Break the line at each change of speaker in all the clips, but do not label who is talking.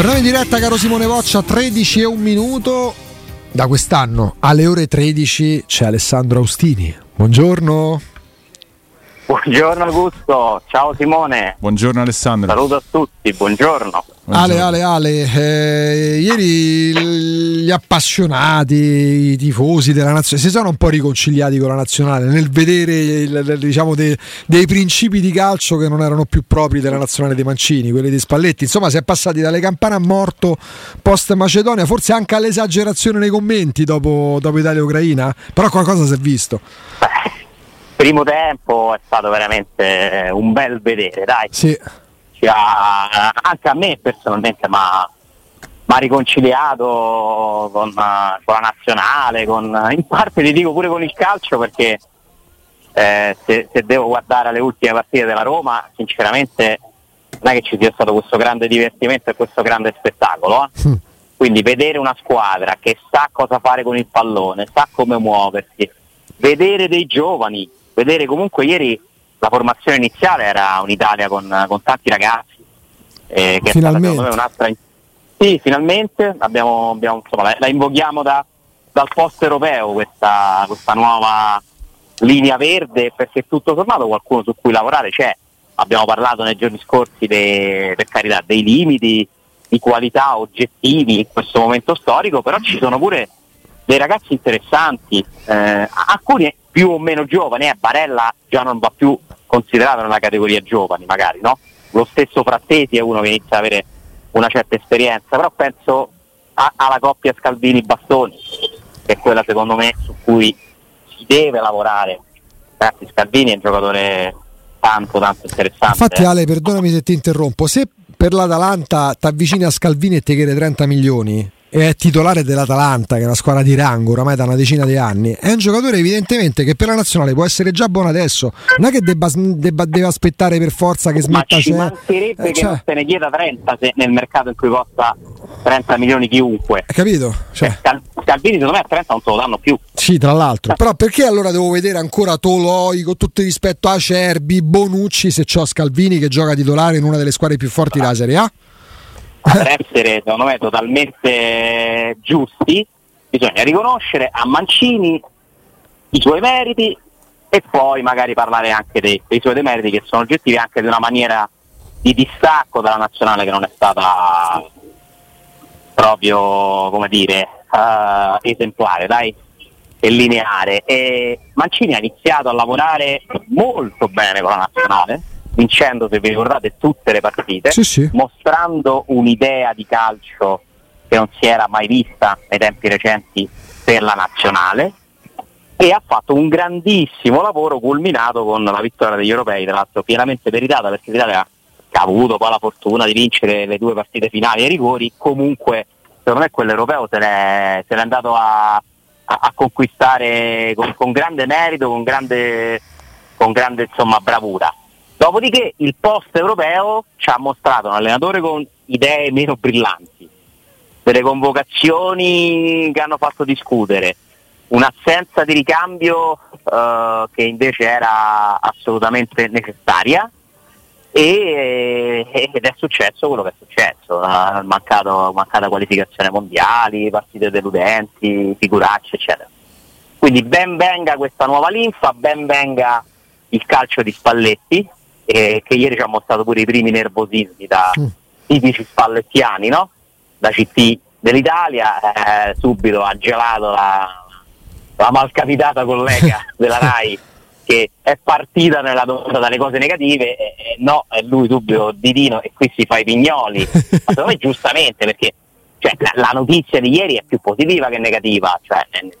Torniamo in diretta, caro Simone Voccia, 13 e un minuto. Da quest'anno alle ore 13 c'è Alessandro Austini. Buongiorno.
Buongiorno Augusto, ciao Simone.
Buongiorno Alessandro.
Saluto a tutti, buongiorno.
Ale, Ale, Ale, eh, ieri gli appassionati, i tifosi della nazionale si sono un po' riconciliati con la nazionale nel vedere il, diciamo, dei, dei principi di calcio che non erano più propri della nazionale dei Mancini, quelli di Spalletti. Insomma, si è passati dalle campane a morto post Macedonia, forse anche all'esagerazione nei commenti dopo, dopo Italia-Ucraina, però qualcosa si è visto.
Beh, primo tempo è stato veramente un bel vedere, dai.
Sì
ha, anche a me personalmente mi ha riconciliato con, con, la nazionale, con, in parte ti dico pure con il calcio perché eh, se, se, devo guardare le ultime partite della Roma, sinceramente non è che ci sia stato questo grande divertimento e questo grande spettacolo. Eh? Mm. Quindi vedere una squadra che sa cosa fare con il pallone, sa come muoversi, vedere dei giovani, vedere comunque ieri la formazione iniziale era un'Italia con, con tanti ragazzi, eh, che
finalmente.
è stata un'altra... Sì, finalmente abbiamo, abbiamo, insomma, la, la, invochiamo da, dal post europeo questa, questa nuova linea verde perché tutto sommato qualcuno su cui lavorare c'è. Abbiamo parlato nei giorni scorsi de, per carità dei limiti di qualità oggettivi in questo momento storico, però ci sono pure dei ragazzi interessanti, eh, alcuni più o meno giovani, eh, Barella già non va più considerato nella categoria giovani magari, no? Lo stesso Frattesi è uno che inizia ad avere una certa esperienza, però penso a, alla coppia Scalvini-Bastoni, che è quella secondo me su cui si deve lavorare. Ragazzi, Scalvini è un giocatore tanto tanto interessante.
Infatti
eh.
Ale, perdonami se ti interrompo, se per l'Atalanta ti avvicini a Scalvini e ti chiede 30 milioni, è titolare dell'Atalanta, che è una squadra di rango oramai da una decina di anni. È un giocatore evidentemente che per la nazionale può essere già buono adesso. Non è che debba, debba deve aspettare per forza che smetta
Ma ci mancherebbe eh, che cioè... non se ne chieda 30 se nel mercato in cui costa 30 milioni chiunque.
Hai capito? Cioè...
Cal- Calvini secondo me a 30 non te lo danno più.
Sì, tra l'altro. Però perché allora devo vedere ancora Toloi con tutto il rispetto a Cerbi, Bonucci se c'ho Scalvini che gioca titolare in una delle squadre più forti della Serie A?
Per essere secondo me totalmente giusti bisogna riconoscere a Mancini i suoi meriti e poi magari parlare anche dei, dei suoi demeriti che sono oggettivi anche di una maniera di distacco dalla nazionale che non è stata proprio come dire uh, esemplare dai e lineare. E Mancini ha iniziato a lavorare molto bene con la nazionale vincendo, se vi ricordate, tutte le partite,
sì, sì.
mostrando un'idea di calcio che non si era mai vista nei tempi recenti per la nazionale e ha fatto un grandissimo lavoro culminato con la vittoria degli europei, tra l'altro pienamente meritata perché l'Italia ha avuto poi la fortuna di vincere le due partite finali ai rigori, comunque secondo me quell'europeo se l'è, se l'è andato a, a, a conquistare con, con, grande merito, con grande, con grande insomma, bravura Dopodiché il post europeo ci ha mostrato un allenatore con idee meno brillanti, delle convocazioni che hanno fatto discutere, un'assenza di ricambio eh, che invece era assolutamente necessaria e, ed è successo quello che è successo, mancato, mancata qualificazione mondiali, partite deludenti, figuracce eccetera. Quindi ben venga questa nuova linfa, ben venga il calcio di Spalletti, eh, che ieri ci ha mostrato pure i primi nervosismi da mm. tipici spallettiani, no? da CT dell'Italia, eh, subito ha gelato la, la malcapitata collega della RAI che è partita nella domanda dalle cose negative e, e no, è lui subito Divino e qui si fa i pignoli. Ma secondo me giustamente perché cioè, la, la, notizia di ieri è più positiva che negativa, cioè, il,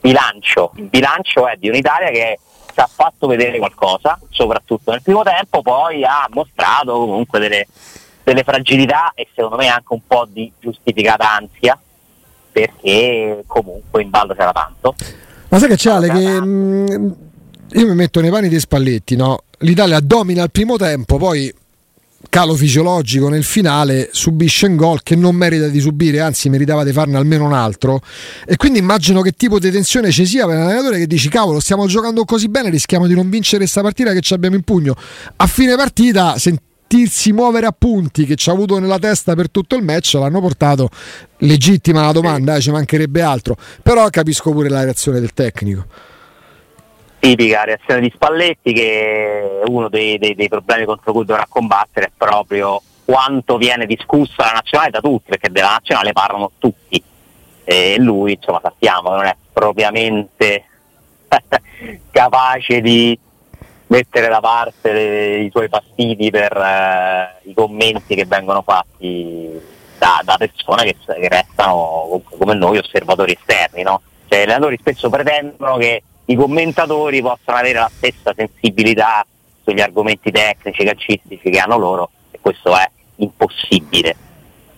bilancio, il bilancio è di un'Italia che ci ha fatto vedere qualcosa, soprattutto nel primo tempo, poi ha mostrato comunque delle, delle fragilità e secondo me anche un po' di giustificata ansia perché comunque in ballo c'era tanto.
Ma sai che c'è Ale che mh, io mi metto nei panni dei Spalletti, no? L'Italia domina il primo tempo, poi calo fisiologico nel finale subisce un gol che non merita di subire, anzi meritava di farne almeno un altro. E quindi immagino che tipo di tensione ci sia per un allenatore che dici cavolo, stiamo giocando così bene, rischiamo di non vincere questa partita che ci abbiamo in pugno. A fine partita sentirsi muovere a punti che ci ha avuto nella testa per tutto il match l'hanno portato legittima la domanda, eh, ci mancherebbe altro. Però capisco pure la reazione del tecnico
tipica reazione di Spalletti che uno dei, dei, dei, problemi contro cui dovrà combattere è proprio quanto viene discussa la nazionale da tutti, perché della nazionale parlano tutti e lui insomma sappiamo che non è propriamente capace di mettere da parte le, i suoi fastidi per eh, i commenti che vengono fatti da, da persone che, che, restano come noi osservatori esterni. No? Cioè, gli allenatori spesso pretendono che i commentatori possano avere la stessa sensibilità sugli argomenti tecnici, calcistici che hanno loro e questo è impossibile.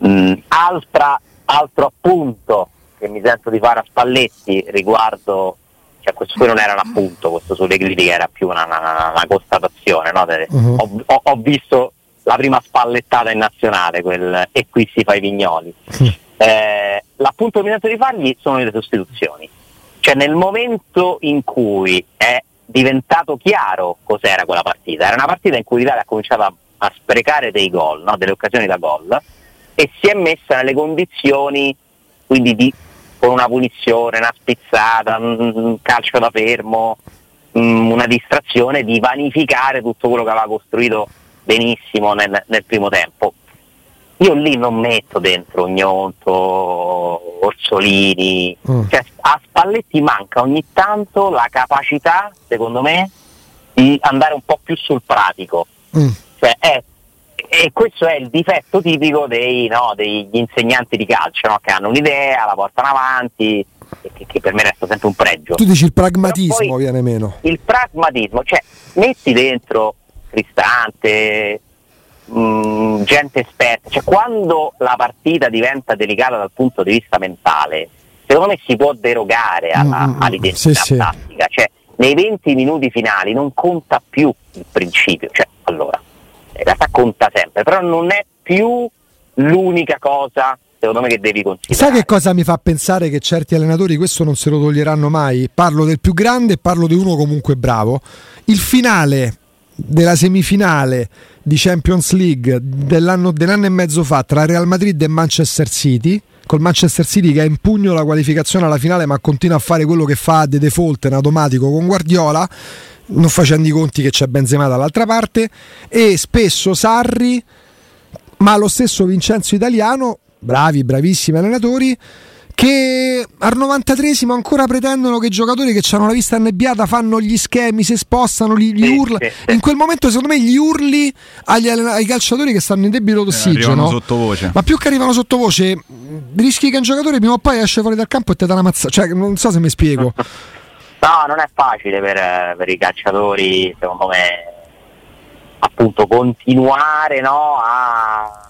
Mm, altra, altro appunto che mi sento di fare a Spalletti riguardo, cioè questo qui non era un appunto, questo sulle critiche era più una, una, una constatazione, no? uh-huh. ho, ho, ho, visto la prima spallettata in nazionale quel, e qui si fa i vignoli. Uh-huh. Eh, l'appunto che mi sento di fargli sono le sostituzioni cioè nel momento in cui è diventato chiaro cos'era quella partita, era una partita in cui l'Italia ha cominciato a, a sprecare dei gol, no? delle occasioni da gol, e si è messa nelle condizioni quindi di, con una punizione, una spizzata, un calcio da fermo, una distrazione, di vanificare tutto quello che aveva costruito benissimo nel, nel primo tempo. Io lì non metto dentro Gnonto, Orsolini, mm. cioè, a Spalletti manca ogni tanto la capacità, secondo me, di andare un po' più sul pratico. Mm. Cioè, è, e questo è il difetto tipico dei, no, degli insegnanti di calcio, no? che hanno un'idea, la portano avanti, che, che, per me resta sempre un pregio.
Tu dici il pragmatismo viene meno.
Il pragmatismo, cioè metti dentro Cristante, mh, mm, gente esperta, cioè quando la partita diventa delicata dal punto di vista mentale, secondo me si può derogare alla, mm, mm all'identità sì, tattica, cioè nei 20 minuti finali non conta più il principio, cioè allora, in realtà conta sempre, però non è più l'unica cosa secondo me che devi considerare.
Sai che cosa mi fa pensare che certi allenatori questo non se lo toglieranno mai? Parlo del più grande e parlo di uno comunque bravo. Il finale della semifinale di Champions League dell'anno, dell'anno e mezzo fa tra Real Madrid e Manchester City col Manchester City che ha in pugno la qualificazione alla finale ma continua a fare quello che fa de default in automatico con Guardiola non facendo i conti che c'è Benzema dall'altra parte e spesso Sarri ma lo stesso Vincenzo Italiano bravi, bravissimi allenatori che al 93esimo ancora pretendono che i giocatori che hanno la vista annebbiata fanno gli schemi, si spostano, gli, gli urla. In quel momento, secondo me, gli urli agli, ai calciatori che stanno in debito d'ossigeno. Eh,
sottovoce.
Ma più che arrivano sottovoce, rischi che un giocatore prima o poi esce fuori dal campo e ti dà una mazzata. Cioè, non so se mi spiego.
No, non è facile per, per i calciatori, secondo me, appunto continuare no, a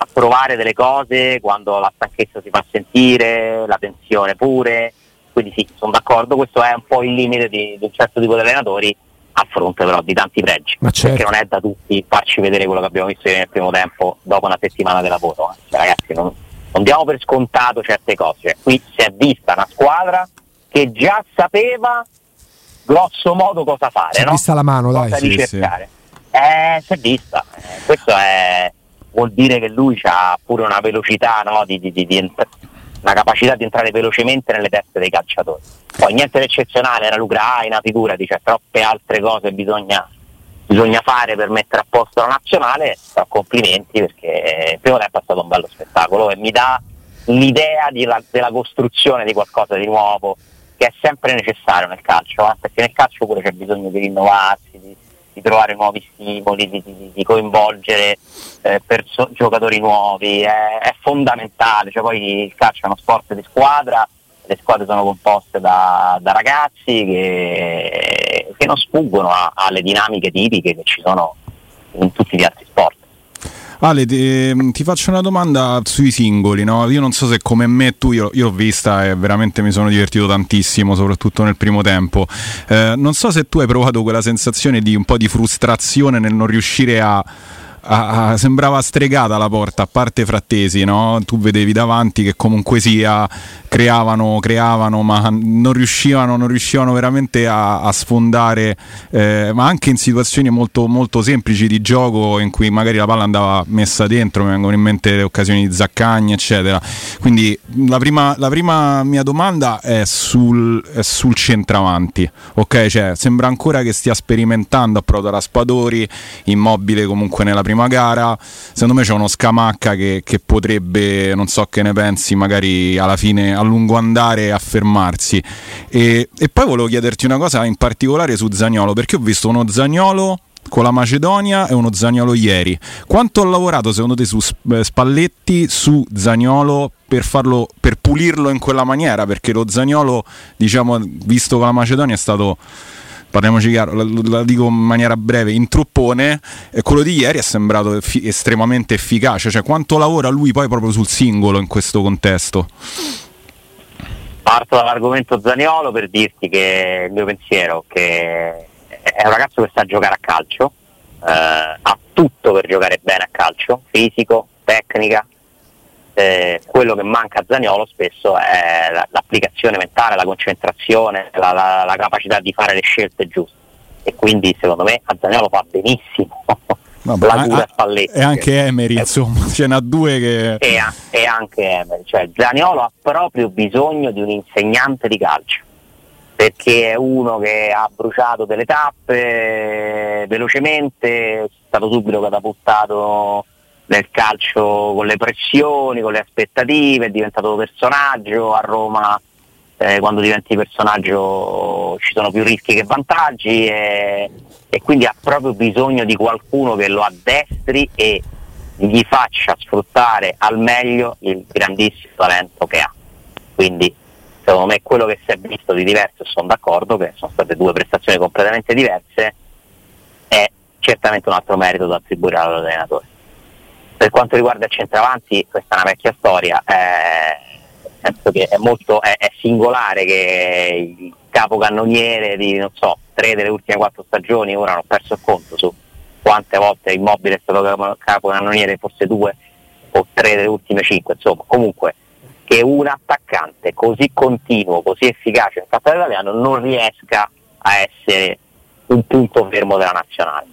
a provare delle cose quando la stanchezza si fa sentire, la tensione pure, quindi sì, sono d'accordo, questo è un po' il limite di, di un certo tipo di allenatori, a fronte però di tanti pregi,
Ma certo.
perché non è da tutti farci vedere quello che abbiamo visto nel primo tempo dopo una settimana di lavoro. Cioè, ragazzi, non, non diamo per scontato certe cose. Cioè, qui si è vista una squadra che già sapeva grosso modo cosa fare,
Si è
no?
vista la mano, dai.
cosa
Sì,
ricercare. Eh, si è vista. Eh, questo è, vuol dire che lui ha pure una velocità, no? di, di- di- ent- una capacità di entrare velocemente nelle teste dei calciatori. Poi niente di eccezionale, era l'Ucraina, figurati, c'è troppe altre cose bisogna, bisogna fare per mettere a posto la nazionale, però complimenti perché il primo tempo è stato un bello spettacolo e mi dà l'idea la- della costruzione di qualcosa di nuovo che è sempre necessario nel calcio, eh, perché nel calcio pure c'è bisogno di rinnovarsi, di, di trovare nuovi stimoli, di, di- di coinvolgere eh, perso- giocatori nuovi, è, è fondamentale, cioè poi il calcio è uno sport di squadra, le squadre sono composte da, da ragazzi che, che non sfuggono a- alle dinamiche tipiche che ci sono in tutti gli altri.
Ale, ti, ti faccio una domanda sui singoli, no? Io non so se come me tu, io, io l'ho vista e veramente mi sono divertito tantissimo, soprattutto nel primo tempo. Eh, non so se tu hai provato quella sensazione di un po' di frustrazione nel non riuscire a. a- a- sembrava stregata la porta, a parte Frattesi, no? Tu vedevi davanti che comunque sia creavano, creavano, ma non riuscivano, non riuscivano veramente a, a sfondare, eh, ma anche in situazioni molto, molto semplici di gioco in cui magari la palla andava messa dentro, mi vengono in mente le occasioni di Zaccagni, eccetera. Quindi la prima, la prima mia domanda è sul, è sul centravanti, ok? Cioè, sembra ancora che stia sperimentando a Proto Raspadori, immobile comunque nella prima gara. Secondo me c'è uno scamacca che, che potrebbe, non so che ne pensi, magari alla fine a lungo andare affermarsi. E, e poi volevo chiederti una cosa in particolare su Zagnolo, perché ho visto uno Zagnolo con la Macedonia e uno Zagnolo ieri. Quanto ha lavorato secondo te su Sp- Spalletti su Zagnolo per farlo per pulirlo in quella maniera? Perché lo Zagnolo, diciamo, visto con la Macedonia è stato parliamoci chiaro, la, la dico in maniera breve, in truppone, e quello di ieri è sembrato effi- estremamente efficace, cioè quanto lavora lui poi proprio sul singolo in questo contesto?
Parto dall'argomento Zaniolo per dirti che il mio pensiero che è un ragazzo che sa giocare a calcio, eh, ha tutto per giocare bene a calcio, fisico, tecnica. Eh, quello che manca a Zaniolo spesso è la- l'applicazione mentale, la concentrazione, la, la- la capacità di fare le scelte giuste. E quindi secondo me a Zaniolo fa benissimo
Vabbè,
la cura
a-
Spalletti.
E anche Emery,
Eh,
insomma, ce n'ha due che...
e, e anche Emery. Cioè, Zaniolo ha proprio bisogno di un insegnante di calcio perché è uno che ha bruciato delle tappe eh, velocemente, è stato subito catapultato nel calcio con le pressioni, con le aspettative, è diventato personaggio a Roma. eh, quando diventi personaggio ci sono più rischi che vantaggi e, e quindi ha proprio bisogno di qualcuno che lo addestri e gli faccia sfruttare al meglio il grandissimo talento che ha. Quindi secondo me quello che si è visto di diverso, sono d'accordo che sono state due prestazioni completamente diverse, è certamente un altro merito da attribuire all'allenatore. Per quanto riguarda il centravanti, questa è una vecchia storia, eh, è, molto, è, è singolare che il capocannoniere di, so, tre delle ultime quattro stagioni, ora non ho perso il conto su quante volte Immobile è stato capo- capocannoniere, forse due o tre delle ultime cinque, insomma, comunque che un attaccante così continuo, così efficace nel campionato italiano non riesca a essere un punto fermo della nazionale.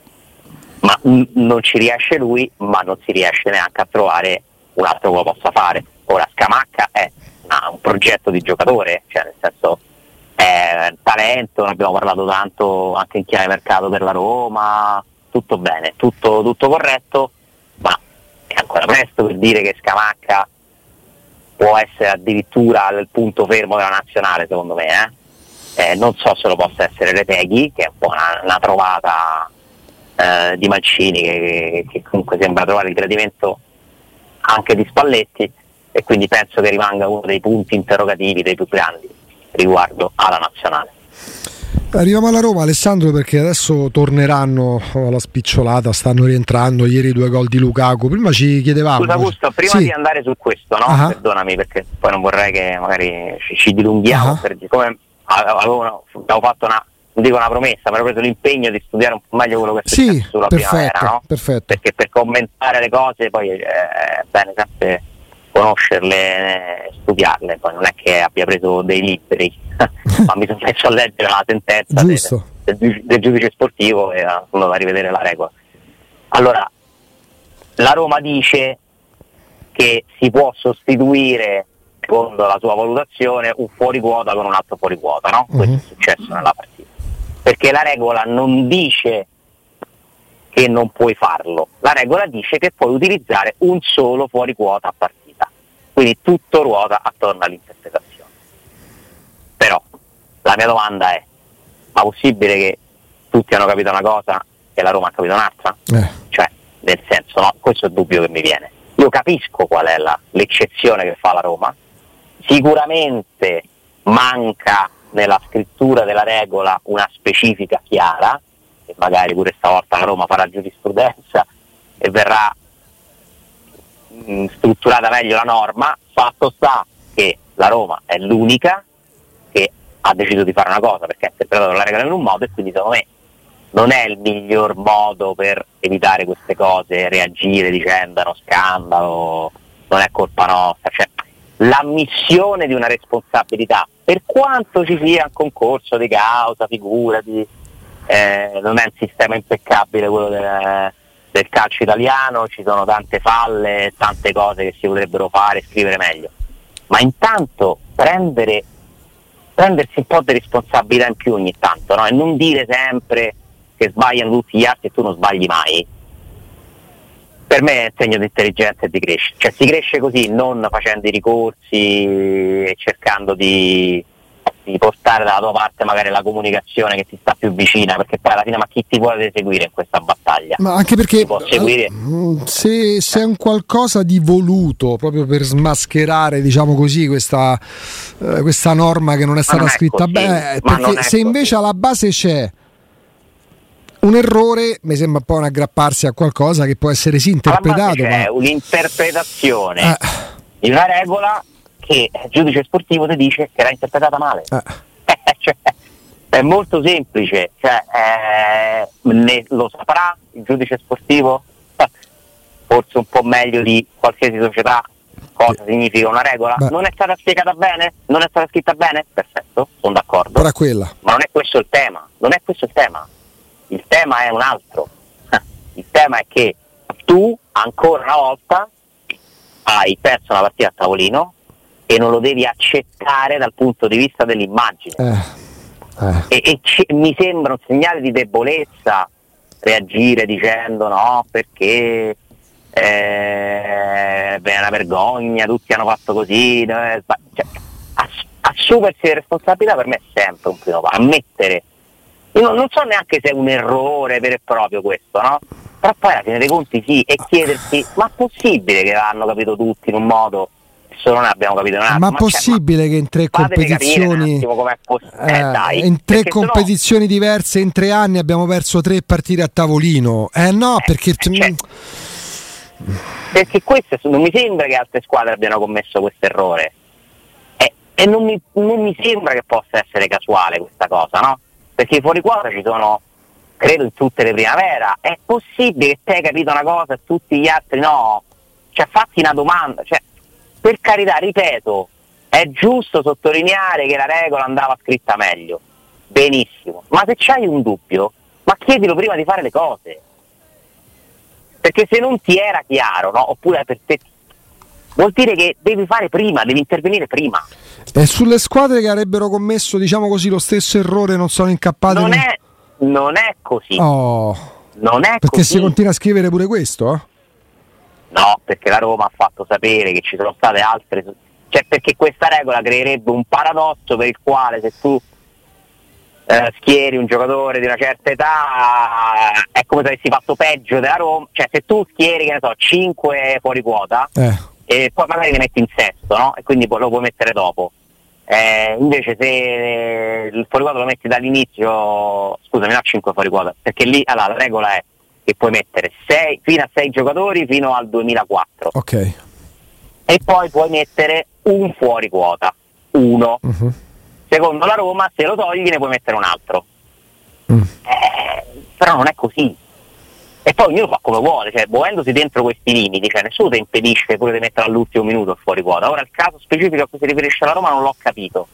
Ma mm, non ci riesce lui, ma non si riesce neanche a trovare un altro che lo possa fare. Ora Scamacca è ha un progetto di giocatore, cioè nel senso è talento, ne abbiamo parlato tanto anche in chiave mercato per la Roma, tutto bene, tutto, tutto corretto, ma è ancora presto per dire che Scamacca può essere addirittura il punto fermo della nazionale secondo me. eh. Eh, non so se lo possa essere Reteghi, che è un po' una, una trovata eh, di Mancini, che, che comunque sembra trovare il gradimento anche di Spalletti e quindi penso che rimanga uno dei punti interrogativi dei più grandi riguardo alla nazionale.
Arriviamo alla Roma, Alessandro, perché adesso torneranno alla spicciolata, stanno rientrando. Ieri due gol di Lukaku. Prima ci chiedevamo.
Scusa Augusto, prima
Sì.
di andare su questo, no?
Ah.
perdonami perché poi non vorrei che magari ci, dilunghiamo,
Ah.
per, come avevo, avevo fatto una dico una promessa, mi ero preso l'impegno di studiare un po' meglio quello che è successo
Sì,
sulla
perfetto,
primavera, no?
perfetto.
Perché per commentare le cose poi eh, bene sempre conoscerle, eh, studiarle, poi non è che abbia preso dei libri, ma mi sono messo a leggere la sentenza del, del del giudice sportivo e sono andato a rivedere la regola. Allora, la Roma dice che si può sostituire, secondo la sua valutazione, un fuori quota con un altro fuori quota, no? Questo
Mhm.
è successo nella partita. Perché la regola non dice che non puoi farlo, la regola dice che puoi utilizzare un solo fuori quota a partita. Quindi tutto ruota attorno all'interpretazione. Però la mia domanda è, ma possibile che tutti hanno capito una cosa e la Roma ha capito un'altra?
Eh,
Cioè, nel senso, no, questo è il dubbio che mi viene. Io capisco qual è la- l'eccezione che fa la Roma, sicuramente manca nella scrittura della regola una specifica chiara, e magari pure stavolta la Roma farà giurisprudenza e verrà mh, strutturata meglio la norma, fatto sta che la Roma è l'unica che ha deciso di fare una cosa perché ha interpretato la regola in un modo e quindi secondo me non è il miglior modo per evitare queste cose, reagire dicendo uno scandalo, non è colpa nostra, cioè l'ammissione di una responsabilità, per quanto ci sia un concorso di causa, figurati, eh, non è un sistema impeccabile quello del, del calcio italiano, ci sono tante falle, tante cose che si potrebbero fare, scrivere meglio, ma intanto prendere prendersi un po' di responsabilità in più ogni tanto no? e non dire sempre che sbagliano tutti gli altri e tu non sbagli mai per me è un segno di intelligenza e di crescita. Cioè si cresce così non facendo i ricorsi e cercando di, di portare dalla tua parte magari la comunicazione che ti sta più vicina perché poi alla fine ma chi ti vuole seguire in questa battaglia?
Ma anche perché
Si può seguire.
eh, se, se è un qualcosa di voluto proprio per smascherare diciamo così questa, eh, questa norma che non è stata
non
scritta bene perché se invece alla base c'è un errore mi sembra un po' un aggrapparsi a qualcosa che può essere sì interpretato
c'è
ma
un'interpretazione
Eh,
di una regola che il giudice sportivo ti dice che era interpretata male
eh,
Cioè, è molto semplice, cioè, eh, lo saprà il giudice sportivo? Forse un po' meglio di qualsiasi società cosa significa una regola?
Beh.
Non è stata spiegata bene? Non è stata scritta bene? Perfetto, sono d'accordo. Ma non è questo il tema, non è questo il tema. Il tema è un altro. Il tema è che tu ancora una volta hai perso una partita a tavolino e non lo devi accettare dal punto di vista dell'immagine.
eh, eh.
E, e ci- mi sembra un segnale di debolezza reagire dicendo no perché eh, è una vergogna, tutti hanno fatto così. eh, cioè, ass- assumersi le responsabilità per me è sempre un primo passo. Ammettere. Io non, so neanche se è un errore vero e proprio questo, no? Però poi alla fine dei conti sì, e chiedersi, ma è possibile che l'hanno capito tutti in un modo solo noi abbiamo capito un altro?
ma
cioè,
possibile che in tre competizioni
poss-
eh,
eh, dai,
in tre competizioni diverse in tre anni abbiamo perso tre partite a tavolino eh no perché
cioè, perché questo non mi sembra che altre squadre abbiano commesso questo errore e, e non, mi, non mi sembra che possa essere casuale questa cosa no? Perché fuori quota ci sono credo in tutte le primavera. È possibile che te hai capito una cosa e tutti gli altri no? Cioè fatti una domanda cioè, per carità ripeto è giusto sottolineare che la regola andava scritta meglio. Benissimo. Ma se c'hai un dubbio ma chiedilo prima di fare le cose. Perché se non ti era chiaro, no? oppure per te, vuol dire che devi fare prima, devi intervenire prima.
E sulle squadre che avrebbero commesso diciamo così lo stesso errore non sono incappate
Non
in-
è, non è così,
Oh,
non è
perché
così.
si continua a scrivere pure questo eh?
No, perché la Roma ha fatto sapere che ci sono state altre, cioè perché questa regola creerebbe un paradosso per il quale se tu eh, schieri un giocatore di una certa età è come se avessi fatto peggio della Roma, cioè se tu schieri che ne so 5 fuori quota
Eh,
e poi magari li metti in sesto, no? E quindi lo puoi mettere dopo. Eh, invece se il fuoriquota lo metti dall'inizio, scusami, no 5 fuoriquota, perché lì allora, la regola è che puoi mettere sei- fino a 6 giocatori fino al 2004
ok
e poi puoi mettere un fuori quota, uno.
Mhm.
Secondo la Roma, se lo togli ne puoi mettere un altro. Mm. Eh, però non è così. E poi ognuno fa come vuole, cioè muovendosi dentro questi limiti, cioè nessuno ti impedisce pure di mettere all'ultimo minuto fuori quota. Ora il caso specifico a cui si riferisce alla Roma non l'ho capito.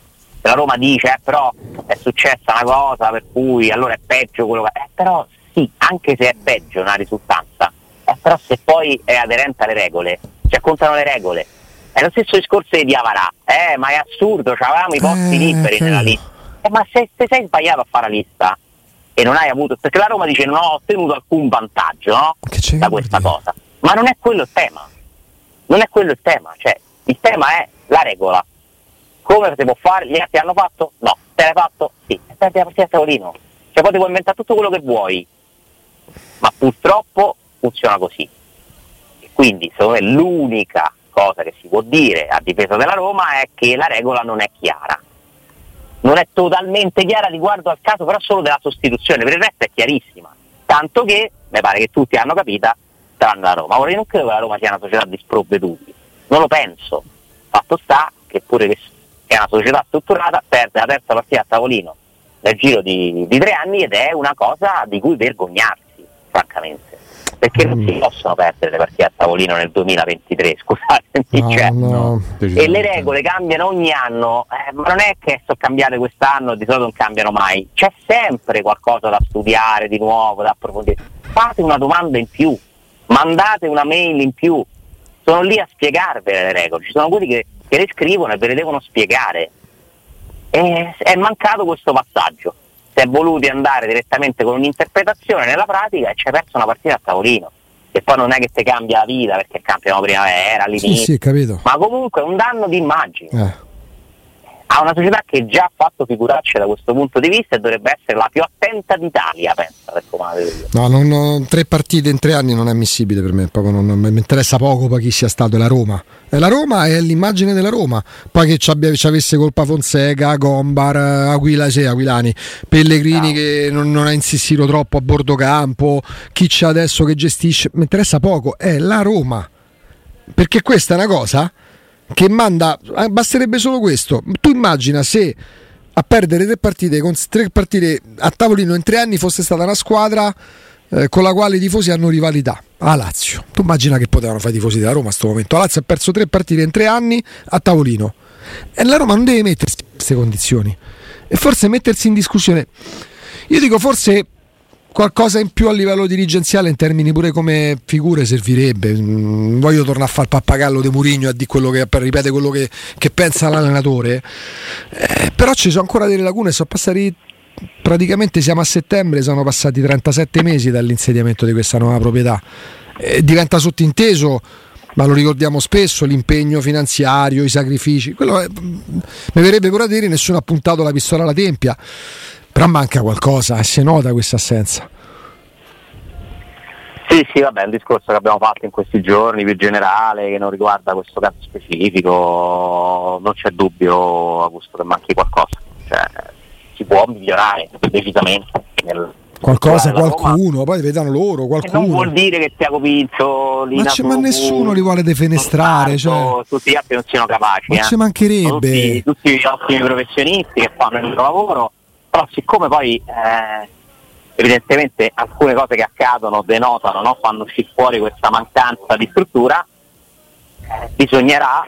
La Roma dice eh, però è successa una cosa per cui allora è peggio quello che. Eh, però sì, anche se è peggio una risultanza, eh, però se poi è aderente alle regole, cioè contano le regole. È lo stesso discorso di Diavarà, eh, ma è assurdo, avevamo i posti
Eh,
liberi nella lista. Eh, ma se, se sei sbagliato a fare la lista e non hai avuto, perché la Roma dice non ho ottenuto alcun vantaggio no? Da questa
dire?
cosa, ma non è quello il tema, non è quello il tema, cioè il tema è la regola. Come si può fare? Gli altri hanno fatto? No. Te l'hai fatto? Sì. E stai la partita a tavolino. Cioè poi ti puoi inventare tutto quello che vuoi, ma purtroppo funziona così. E quindi secondo me l'unica cosa che si può dire a difesa della Roma è che la regola non è chiara. Non è totalmente chiara riguardo al caso però solo della sostituzione, per il resto è chiarissima. Tanto che, mi pare che tutti hanno capita, tranne la Roma. Ora io non credo che la Roma sia una società di sprovveduti, non lo penso. Fatto sta che pure che è una società strutturata perde la terza partita a tavolino nel giro di, di tre anni ed è una cosa di cui vergognarsi, francamente. Perché non si possono perdere le partite a tavolino nel 2023, scusatemi.
No,
cioè,
no.
e le regole cambiano ogni anno, eh, ma non è che sono cambiate quest'anno e di solito non cambiano mai, c'è sempre qualcosa da studiare di nuovo, da approfondire. Fate una domanda in più, mandate una mail in più, sono lì a spiegarvele le regole, ci sono quelli che, che le scrivono e ve le devono spiegare. E è mancato questo passaggio, si è voluti andare direttamente con un'interpretazione nella pratica e ci hai perso una partita a tavolino. E poi non è che ti cambia la vita perché cambiano primavera,
Sì,
all'inizio
sì, capito.
ma comunque è un danno di immagine
Eh.
A una società che già ha fatto figuracce da questo punto di vista e dovrebbe essere la più attenta d'Italia, per io.
No, non- non- tre partite in tre anni non è ammissibile per me, non, non- mi interessa poco poi chi sia stato, è la Roma. È la Roma è l'immagine della Roma. Poi che ci, abbia- ci avesse colpa Fonseca, Gombar, Aquila, sì, Aquilani, Pellegrini che non, non ha insistito troppo a bordo campo, chi c'è adesso che gestisce, mi interessa poco, è la Roma. Perché questa è una cosa che manda, eh, basterebbe solo questo. Tu immagina se a perdere tre partite, con tre partite a tavolino in tre anni fosse stata una squadra eh, con la quale i tifosi hanno rivalità. A Lazio. Tu immagina che potevano fare i tifosi della Roma a questo momento. La Lazio ha perso tre partite in tre anni a tavolino. E la Roma non deve mettersi in queste condizioni. E forse mettersi in discussione. Io dico forse qualcosa in più a livello dirigenziale in termini pure come figure servirebbe. Mm, voglio tornare a fare pappagallo di Murigno a dire quello che ripete quello che, che pensa l'allenatore. Eh, però ci sono ancora delle lacune, sono passati praticamente siamo a settembre, sono passati 37 mesi dall'insediamento di questa nuova proprietà. Eh, diventa sottinteso ma lo ricordiamo spesso, l'impegno finanziario, i sacrifici. Quello è- mi verrebbe pure a dire nessuno ha puntato la pistola alla tempia. Però manca qualcosa e si nota questa assenza.
Sì, sì, vabbè, è un discorso che abbiamo fatto in questi giorni, più generale, che non riguarda questo caso specifico, non c'è dubbio, Augusto, che manchi qualcosa. Cioè, si può migliorare decisamente. Nel,
Qualcosa, qualcuno, poi vedano loro,
E non vuol
qualcuno.
dire che Tiago Pinto, Lina
Ma c'è- ma nessuno li vuole defenestrare,
Gonzalo, tutti gli altri non siano capaci.
Ma
eh.
ci mancherebbe.
Tutti, tutti gli ottimi professionisti che fanno il loro lavoro, però siccome poi eh, evidentemente alcune cose che accadono denotano, no? fanno uscire fuori questa mancanza di struttura, eh, bisognerà,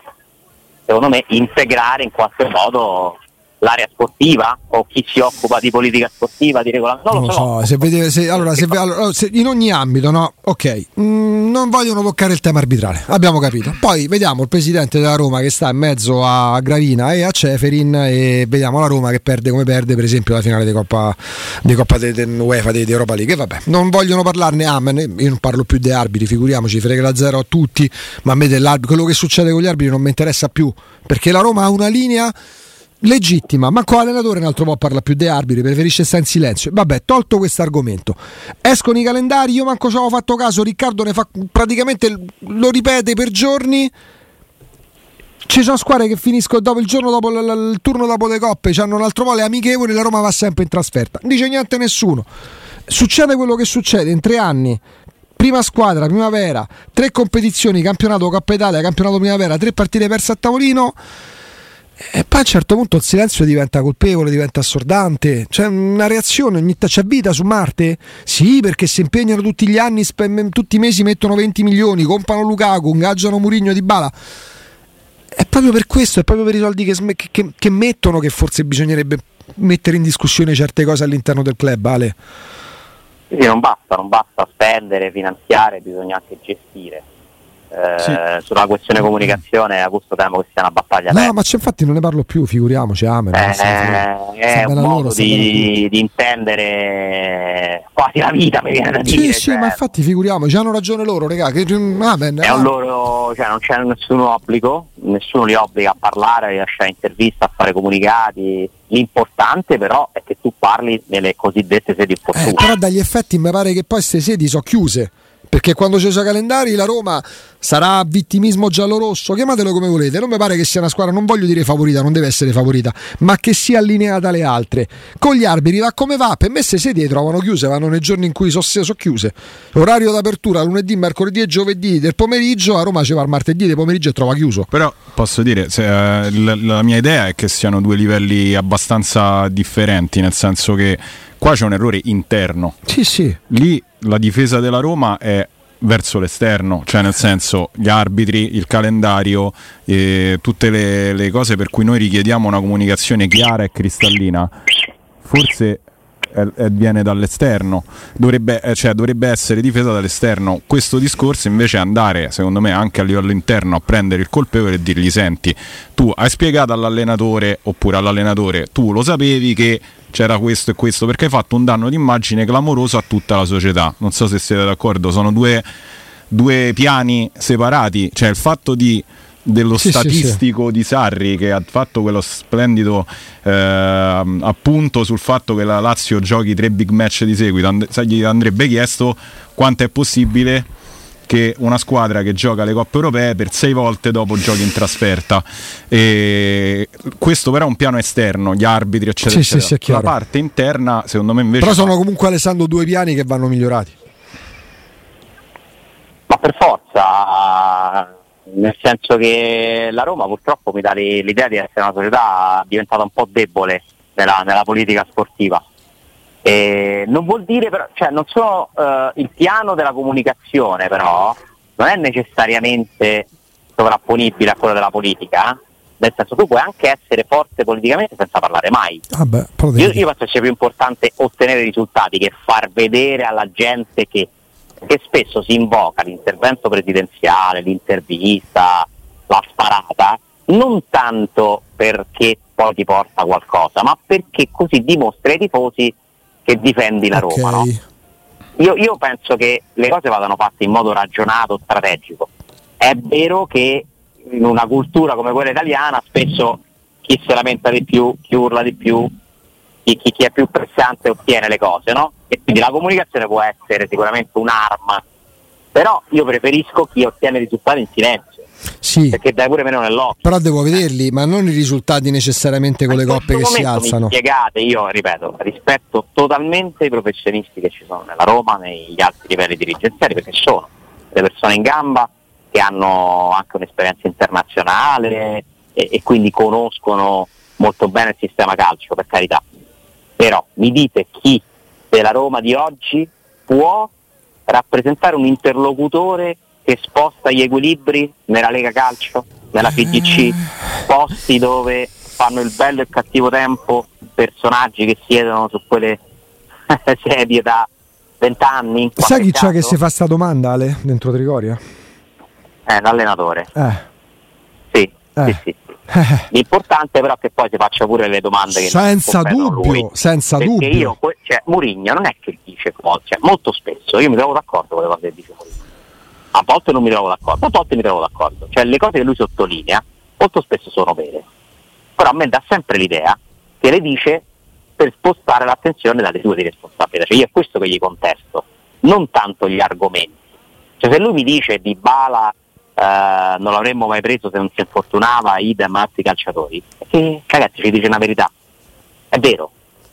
secondo me, integrare in qualche modo l'area sportiva o chi si occupa di politica sportiva, di regolamento.
Non lo so, se vede- se- allora, se- allora, se- in ogni ambito, no? Ok, mm, non vogliono toccare il tema arbitrale, abbiamo capito. Poi vediamo il presidente della Roma che sta in mezzo a Gravina e a Ceferin e vediamo la Roma che perde come perde, per esempio, la finale di Coppa, di Coppa de, de- UEFA di, di Europa League. E vabbè, non vogliono parlarne, amen. Io non parlo più dei arbitri, figuriamoci, frega la zero a tutti, ma a me dell'arbitro, quello che succede con gli arbitri non mi interessa più, perché la Roma ha una linea legittima, ma con l'allenatore un altro po' parla più dei arbitri, preferisce stare in silenzio. Vabbè, tolto questo argomento. Escono i calendari, io manco ci avevo fatto caso, Riccardo ne fa praticamente lo ripete per giorni. Ci sono squadre che finiscono dopo il giorno dopo l- l- il turno dopo le coppe, hanno un altro po' le amichevoli, la Roma va sempre in trasferta. Non dice niente nessuno. Succede quello che succede in tre anni. Prima squadra, primavera, tre competizioni, campionato Coppa Italia, campionato primavera, tre partite perse a tavolino. E poi a un certo punto il silenzio diventa colpevole, diventa assordante. C'è una reazione, ogni t- c'è vita su Marte? Sì, perché si impegnano tutti gli anni, spe- tutti i mesi mettono 20 milioni, comprano Lukaku, ingaggiano Murigno di Bala. È proprio per questo, è proprio per i soldi che, sm- che, che mettono che forse bisognerebbe mettere in discussione certe cose all'interno del club, Ale.
Sì, non basta, non basta spendere, finanziare, bisogna anche gestire eh, sì. sulla questione comunicazione a questo temo che sia una battaglia
no ma c'è, infatti non ne parlo più figuriamoci Amen,
eh, è un modo loro, di, di, intendere quasi la vita mi viene da dire
sì cioè. ma infatti figuriamoci hanno ragione loro regà che,
amen, è un loro cioè non c'è nessun obbligo nessuno li obbliga a parlare a lasciare interviste a fare comunicati. L'importante però è che tu parli nelle cosiddette sedi opportune.
eh, però dagli effetti mi pare che poi queste sedi sono chiuse perché quando c'è i calendari la Roma sarà vittimismo giallo-rosso, chiamatelo come volete, non mi pare che sia una squadra, non voglio dire favorita, non deve essere favorita, ma che sia allineata alle altre. Con gli arbitri va come va, per me se sedie trovano chiuse, vanno nei giorni in cui sono so chiuse. Orario d'apertura lunedì, mercoledì e giovedì del pomeriggio, a Roma ci va il martedì del pomeriggio e trova chiuso.
Però posso dire, se, eh, la, la mia idea è che siano due livelli abbastanza differenti, nel senso che qua c'è un errore interno.
Sì, sì.
Lì la difesa della Roma è verso l'esterno, cioè nel senso gli arbitri, il calendario, eh, tutte le, le, cose per cui noi richiediamo una comunicazione chiara e cristallina, forse è, viene dall'esterno, dovrebbe, eh, cioè, dovrebbe, essere difesa dall'esterno. Questo discorso invece è andare, secondo me, anche a livello interno a prendere il colpevole e dirgli senti, tu hai spiegato all'allenatore oppure all'allenatore, tu lo sapevi che c'era questo e questo, perché hai fatto un danno d'immagine clamoroso a tutta la società. Non so se siete d'accordo, sono due, due piani separati, cioè il fatto di dello sì, statistico sì, sì. di Sarri che ha fatto quello splendido eh, appunto sul fatto che la Lazio giochi tre big match di seguito And- gli andrebbe chiesto quanto è possibile che una squadra che gioca le coppe europee per sei volte dopo giochi in trasferta. E questo però è un piano esterno, gli arbitri, eccetera. Sì, eccetera. Sì, la parte interna, secondo me invece.
Però sono comunque Alessandro due piani che vanno migliorati.
Ma per forza, nel senso che la Roma purtroppo mi dà l'idea di essere una società diventata un po' debole nella, nella politica sportiva eh, non vuol dire però, cioè non so, eh, il piano della comunicazione però non è necessariamente sovrapponibile a quello della politica, nel senso tu puoi anche essere forte politicamente senza parlare mai.
Ah beh,
io, io penso sia più importante ottenere risultati che far vedere alla gente che, che spesso si invoca l'intervento presidenziale, l'intervista, la sparata, non tanto perché poi ti porta qualcosa, ma perché così dimostra ai tifosi che difendi la Roma. No? Io, io, penso che le cose vadano fatte in modo ragionato, strategico. È vero che in una cultura come quella italiana spesso chi si lamenta di più, chi urla di più, chi, chi, chi è più pressante ottiene le cose, no? E quindi la comunicazione può essere sicuramente un'arma, però io preferisco chi ottiene risultati in silenzio
sì.
perché dai pure meno nell'occhio.
Però devo vederli, ma non i risultati necessariamente con le coppe che si alzano.
Spiegate, io ripeto, rispetto totalmente i professionisti che ci sono nella Roma, negli altri livelli dirigenziali, perché sono le persone in gamba che hanno anche un'esperienza internazionale e, e quindi conoscono molto bene il sistema calcio, per carità. Però mi dite chi della Roma di oggi può rappresentare un interlocutore che sposta gli equilibri nella Lega Calcio, nella FIGC, eh. posti dove fanno il bello e il cattivo tempo personaggi che siedono su quelle sedie da vent'anni.
Sai chi c'è che si fa sta domanda Ale dentro Trigoria?
Eh, l'allenatore.
Eh.
Sì, eh. sì, sì. L'importante però è che poi si faccia pure le domande che
senza dubbio, lui. senza
Perché
dubbio.
Io, cioè, Murigno non è che dice cioè, molto spesso, io mi trovo d'accordo con le cose che dice Murigno a volte non mi trovo d'accordo, a volte mi trovo d'accordo. Cioè le cose che lui sottolinea molto spesso sono vere. Però a me dà sempre l'idea che le dice per spostare l'attenzione dalle sue di responsabilità. Cioè io è questo che gli contesto, non tanto gli argomenti. Cioè se lui mi dice di Bala eh, non l'avremmo mai preso se non si infortunava, idem altri calciatori, che ragazzi ci dice una verità. È vero,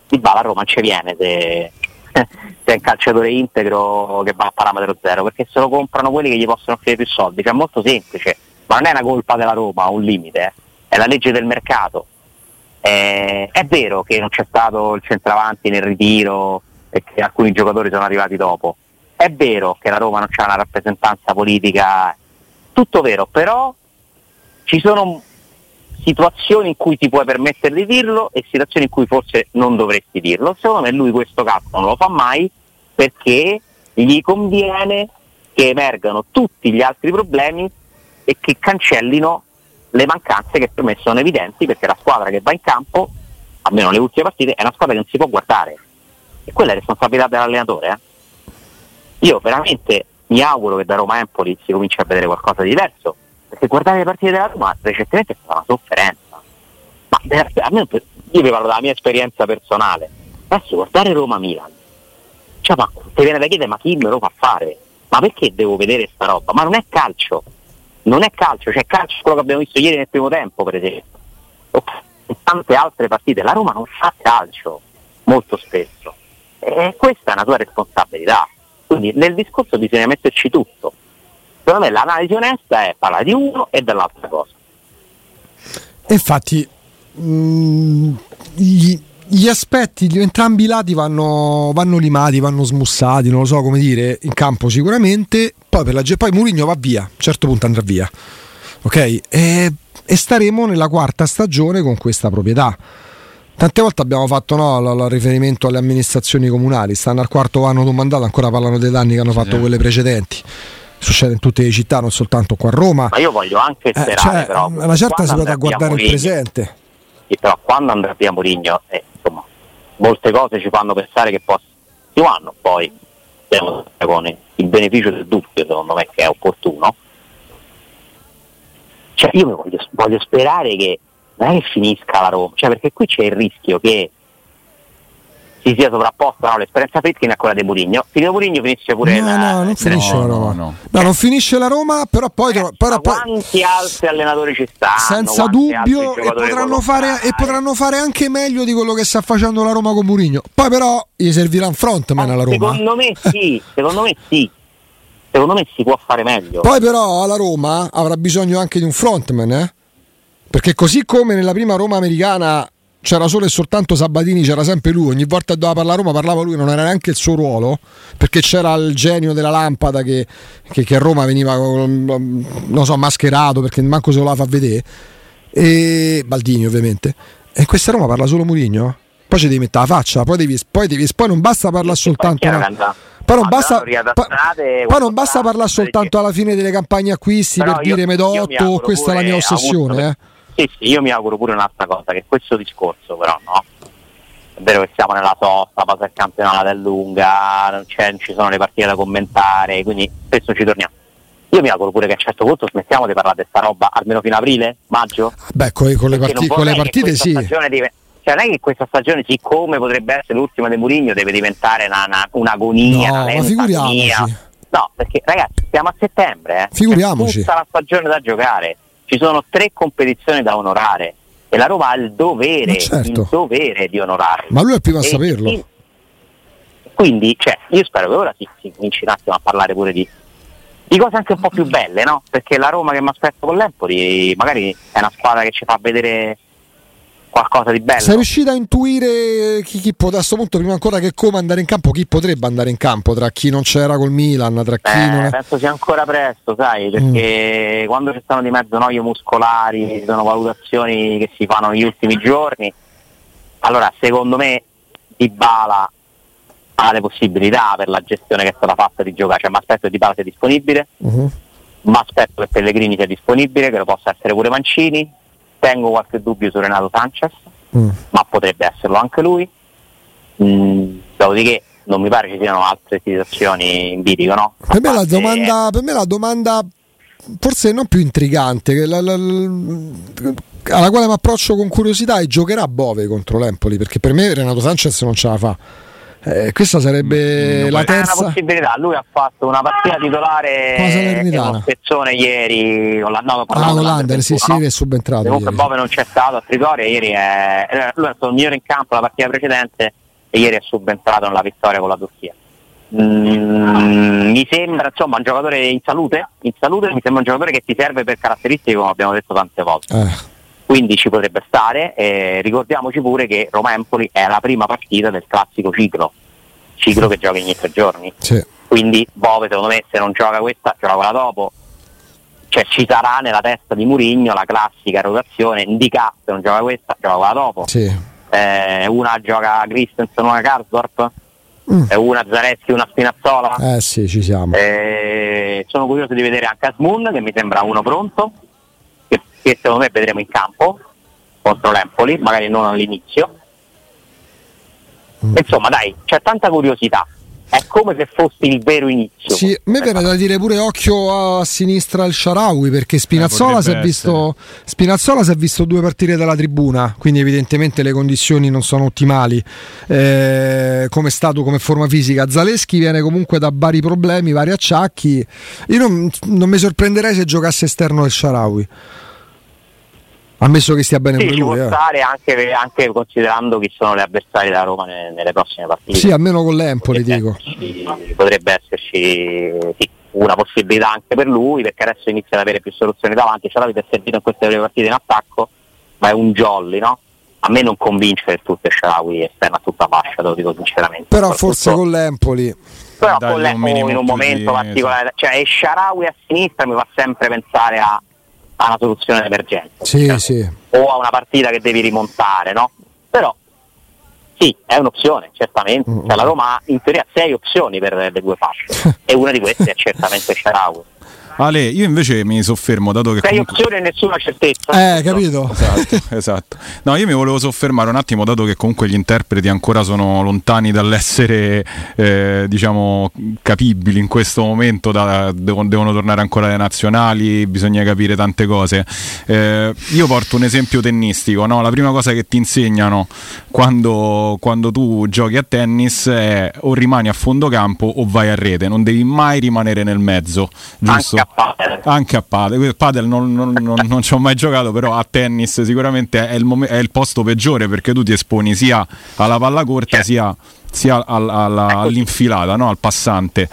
di Bala a Roma ci viene se c'è un calciatore integro che va a parametro zero, perché se lo comprano quelli che gli possono offrire più soldi, cioè è molto semplice, ma non è una colpa della Roma, un limite, eh. è la legge del mercato. Eh, è vero che non c'è stato il centravanti nel ritiro e che alcuni giocatori sono arrivati dopo. È vero che la Roma non c'è una rappresentanza politica, tutto vero, però ci sono situazioni in cui ti puoi permettere di dirlo e situazioni in cui forse non dovresti dirlo. Secondo me lui questo cazzo non lo fa mai perché gli conviene che emergano tutti gli altri problemi e che cancellino le mancanze che per me sono evidenti perché la squadra che va in campo, almeno le ultime partite, è una squadra che non si può guardare. E quella è responsabilità dell'allenatore. Eh? Io veramente mi auguro che da Roma Empoli si cominci a vedere qualcosa di diverso, perché guardare le partite della Roma recentemente è stata una sofferenza. Ma almeno io vi parlo della mia esperienza personale. Adesso guardare Roma-Milan, cioè, ma ti viene da chiedere ma chi me lo fa fare? Ma perché devo vedere sta roba? Ma non è calcio, non è calcio, cioè calcio quello che abbiamo visto ieri nel primo tempo per esempio. O tante altre partite, la Roma non fa calcio molto spesso. E questa è una tua responsabilità. Quindi nel discorso bisogna metterci tutto. Secondo me l'analisi onesta è parlare di uno e dell'altra cosa.
Infatti, mh, mm, gli, gli, aspetti di entrambi i lati vanno, vanno, limati, vanno smussati, non lo so come dire, in campo sicuramente. Poi, per la, poi Murigno va via, a un certo punto andrà via. Ok? E, e staremo nella quarta stagione con questa proprietà Tante volte abbiamo fatto no, l- l- riferimento alle amministrazioni comunali, stanno al quarto anno di un mandato, ancora parlano dei danni che hanno fatto sì. quelle precedenti. Succede in tutte le città, non soltanto qua a Roma.
Ma io voglio anche
sperare, eh, cioè, però, una certa si può guardare il presente.
Sì, però quando andrà via Mourinho, eh, insomma, molte cose ci fanno pensare che possa più anno, poi con il beneficio del dubbio, secondo me che è opportuno. Cioè, io voglio, voglio sperare che non è che finisca la Roma, cioè perché qui c'è il rischio che si sia sovrapposta no, l'esperienza Fritkin a quella di Murigno. Finito Murigno finisce pure
no, la, no, non finisce no, la Roma. No, no. non finisce la Roma, però poi, eh, però
poi quanti altri allenatori ci stanno?
Senza dubbio e potranno, fare, e potranno, fare, anche meglio di quello che sta facendo la Roma con Murigno. Poi però gli servirà un frontman alla Roma.
Secondo me sì, secondo me sì. Secondo me si può fare meglio.
Poi però la Roma avrà bisogno anche di un frontman, eh? Perché così come nella prima Roma americana c'era solo e soltanto Sabatini, c'era sempre lui, ogni volta che doveva parlare a Roma parlava lui, non era neanche il suo ruolo, perché c'era il genio della lampada che, che, che a Roma veniva, non so, mascherato, perché manco se lo la fa vedere, e Baldini ovviamente. E questa Roma parla solo Murigno? Poi ci devi mettere la faccia, poi, devi, poi, devi, poi non basta parlare soltanto... Poi non, basta, poi non basta parlare soltanto alla fine delle campagne acquisti per io, dire Medotto, questa è la mia ossessione. Eh.
Sì, sì, io mi auguro pure un'altra cosa, che questo discorso però no. È vero che siamo nella sosta, passa il campionato è lunga, non, non, ci sono le partite da commentare, quindi spesso ci torniamo. Io mi auguro pure che a un certo punto smettiamo di parlare di questa roba almeno fino a aprile, maggio.
Beh, con, con le, parti- con le partite sì.
Deve, cioè non è che questa stagione, siccome potrebbe essere l'ultima di Murigno, deve diventare una, una, un'agonia.
No, una ma figuriamoci.
No, perché ragazzi, siamo a settembre, eh.
Figuriamoci.
C'è tutta la stagione da giocare ci sono tre competizioni da onorare e la Roma ha il dovere, certo. il dovere di onorare.
Ma lui è il primo a saperlo.
Quindi, cioè, io spero che ora si, si cominci un attimo a parlare pure di, di cose anche un po' più belle, no? Perché la Roma che mi aspetto con l'Empoli magari è una squadra che ci fa vedere qualcosa di bello.
Sei riuscito a intuire chi, chi pot- a questo punto, prima ancora che come andare in campo, chi potrebbe andare in campo tra chi non c'era col Milan, tra chi
eh,
non è...
Penso sia ancora presto, sai, perché mm. quando ci stanno di mezzo noie muscolari, ci sono valutazioni che si fanno negli ultimi giorni. Allora, secondo me Di Bala ha le possibilità per la gestione che è stata fatta di giocare, cioè mi aspetto che Di Bala sia disponibile. Mm-hmm. Mi aspetto che Pellegrini sia disponibile, che lo possa essere pure Mancini, tengo qualche dubbio su Renato Sanchez, mm. ma potrebbe esserlo anche lui. Mm, dopodiché non mi pare ci siano altre situazioni in bilico, no?
Per me, domanda, per me, la domanda, forse non più intrigante, la, la, la, alla quale mi approccio con curiosità è giocherà Bove contro l'Empoli, perché per me Renato Sanchez non ce la fa. Eh, questa sarebbe non la terza.
una possibilità. Lui ha fatto una partita titolare con Spezzone ieri con la no,
ah, con l'Under, sì, sì, no? è subentrato.
Comunque Bove non c'è stato a Trigoria, ieri è, eh, lui è stato il migliore in campo la partita precedente e ieri è subentrato nella vittoria con la Turchia. Mm, mi sembra insomma un giocatore in salute, in salute mi sembra un giocatore che ti serve per caratteristiche come abbiamo detto tante volte.
Eh
quindi ci potrebbe stare. Eh, ricordiamoci pure che Roma-Empoli è la prima partita del classico ciclo, ciclo che gioca ogni tre giorni.
Sì.
Quindi Bove secondo me se non gioca questa, gioca quella dopo. Cioè ci sarà nella testa di Murigno la classica rotazione, Indica se non gioca questa, gioca quella dopo.
Sì.
Eh, una gioca Christensen, una Karsdorp,
Mm.
una Zareschi, una Spinazzola.
Eh sì, ci siamo.
Eh, sono curioso di vedere anche Asmun che mi sembra uno pronto, che, secondo me vedremo in campo contro l'Empoli, magari non all'inizio.
Mm.
Insomma dai, c'è tanta curiosità. È come se fosse il vero inizio.
Sì, a me viene da dire pure occhio a sinistra al Sharawi perché Spinazzola,
Eh,
si è visto, Spinazzola si è visto due partite dalla tribuna, quindi evidentemente le condizioni non sono ottimali eh, come stato, come forma fisica. Zaleschi viene comunque da vari problemi, vari acciacchi. Io non, non mi sorprenderei se giocasse esterno del Sharawi. Ammesso che stia bene
Sì,
pure
ci può
lui. eh.
stare anche, anche considerando chi sono le avversarie della Roma nelle, nelle prossime partite.
Sì, almeno con l'Empoli,
potrebbe
dico.
esserci, potrebbe esserci sì, una possibilità anche per lui perché adesso inizia ad avere più soluzioni davanti. Ciaravi è servito in queste prime partite in attacco, ma è un jolly, no? A me non convince del tutto Sharawi esterno a tutta fascia, te lo dico sinceramente.
Però forse con l'Empoli.
però con le-
un minimo
in un momento
di-
particolare, cioè e Sharawi a sinistra mi fa sempre pensare a, a una soluzione d'emergenza
Sì,
Cioè,
sì.
o a una partita che devi rimontare, no? Però sì, è un'opzione, certamente.
Mm.
Cioè, la Roma ha in teoria sei opzioni per le due fasce e una di queste è certamente Sharawi.
Ale, io invece mi soffermo, dato che
Sei
comunque...
opzioni e nessuna certezza.
Eh, capito?
Esatto, esatto. No, io mi volevo soffermare un attimo, dato che comunque gli interpreti ancora sono lontani dall'essere, eh, diciamo, capibili in questo momento, da- devo- devono tornare ancora alle nazionali, bisogna capire tante cose. Eh, io porto un esempio tennistico, no? la prima cosa che ti insegnano quando, quando tu giochi a tennis è o rimani a fondo campo o vai a rete, non devi mai rimanere nel mezzo, giusto?
Anche a padel.
Anche a padel, padel non, non- non- non ci ho mai giocato, però a tennis sicuramente è il, mom- è il posto peggiore perché tu ti esponi sia alla palla corta
Certo.
sia, sia al- alla- all'infilata, no? al passante.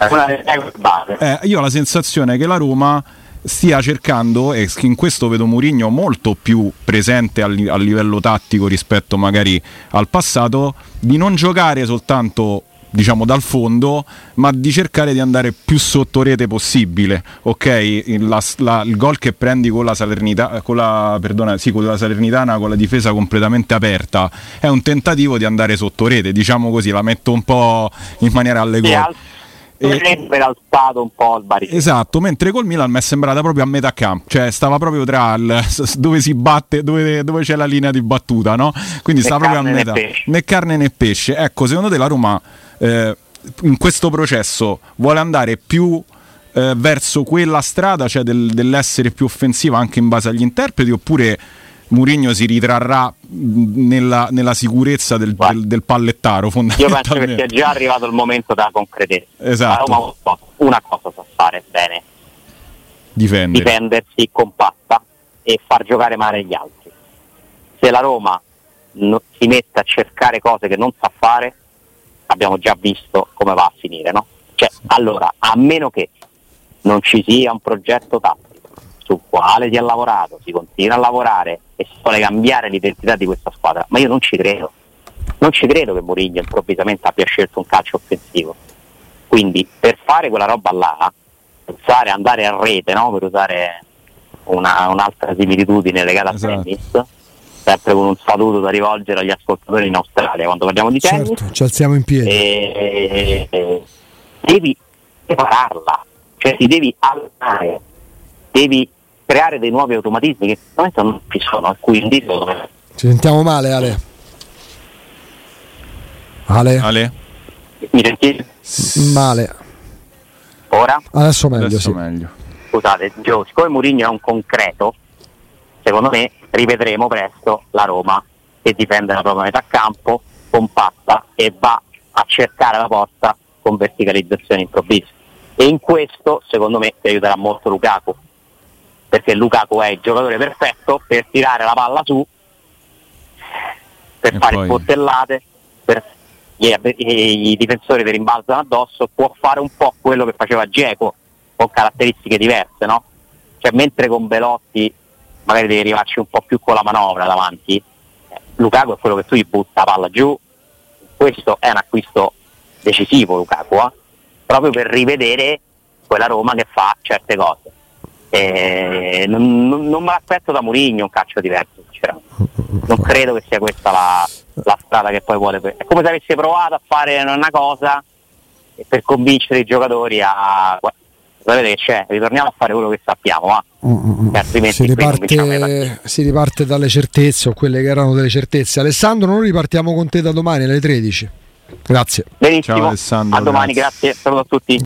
Eh, io ho la sensazione che la Roma stia cercando, e in questo vedo Murigno molto più presente a livello tattico rispetto magari al passato, di non giocare soltanto diciamo dal fondo, ma di cercare di andare più sotto rete possibile. Ok, il, la- la- il gol che prendi con la Salernitana, con la, perdona, sì, con la Salernitana con la difesa completamente aperta, è un tentativo di andare sotto rete, diciamo così, la metto un po' in maniera allegorica.
al- Dovrebbe alzato un po' il barichetto.
Esatto, mentre col Milan mi è sembrata proprio a metà campo, cioè stava proprio tra il, dove si batte, dove, dove c'è la linea di battuta, no? Quindi
Né
stava proprio a
né
metà.
pesce.
Né carne né pesce. Ecco, secondo te la Roma eh, in questo processo vuole andare più eh, verso quella strada, cioè del- dell'essere più offensiva anche in base agli interpreti, oppure Mourinho si ritrarrà nella, nella sicurezza del, del- del pallettaro
Io penso che
fondamentalmente?
sia già arrivato il momento della concretezza.
Esatto.
La Roma una cosa sa fare bene,
Difendere.
difendersi compatta e far giocare male gli altri. Se la Roma si mette a cercare cose che non sa fare, abbiamo già visto come va a finire, no? Cioè, allora, a meno che non ci sia un progetto tattico sul quale si è lavorato, si continua a lavorare e si vuole cambiare l'identità di questa squadra, ma io non ci credo. Non ci credo che Mourinho improvvisamente abbia scelto un calcio offensivo. Quindi per fare quella roba là, pensare andare a rete, no? per usare una- un'altra similitudine legata
Esatto.
al tennis, sempre con un saluto da rivolgere agli ascoltatori in Australia quando parliamo di tennis,
Certo, ci alziamo in piedi.
e, e- devi prepararla, cioè ti devi allenare, devi creare dei nuovi automatismi che veramente non ci sono, quindi
Ci sentiamo male, Ale. Ale,
Ale?
mi sentite
male.
ora?
Adesso meglio,
Adesso
sì.
meglio.
Scusate, Gio, siccome Mourinho è un concreto, secondo me rivedremo presto la Roma che difende la propria metà campo, compatta e va a cercare la porta con verticalizzazione improvvisa. E in questo, secondo me, ti aiuterà molto Lukaku, perché Lukaku è il giocatore perfetto per tirare la palla su, per
E
fare
poi-
sportellate, per gli, i difensori ti rimbalzano addosso, può fare un po' quello che faceva Geco con caratteristiche diverse, no? Cioè mentre con Belotti magari devi arrivarci un po' più con la manovra davanti, eh, Lukaku è quello che tu gli butta la palla giù, questo è un acquisto decisivo Lukaku, eh? proprio per rivedere quella Roma che fa certe cose. Eh, non, non, me l'aspetto da Murigno un calcio diverso. Non credo che sia questa la, la strada che poi vuole. È come se avesse provato a fare una cosa per convincere i giocatori a sapete che c'è, ritorniamo a fare quello che sappiamo, va. Mm, mm, mm.
si, riparte, si riparte dalle certezze o quelle che erano delle certezze. Alessandro, noi ripartiamo con te da domani alle 13. Grazie.
Benissimo. Ciao, Alessandro, a domani, grazie. grazie. Saluto a tutti.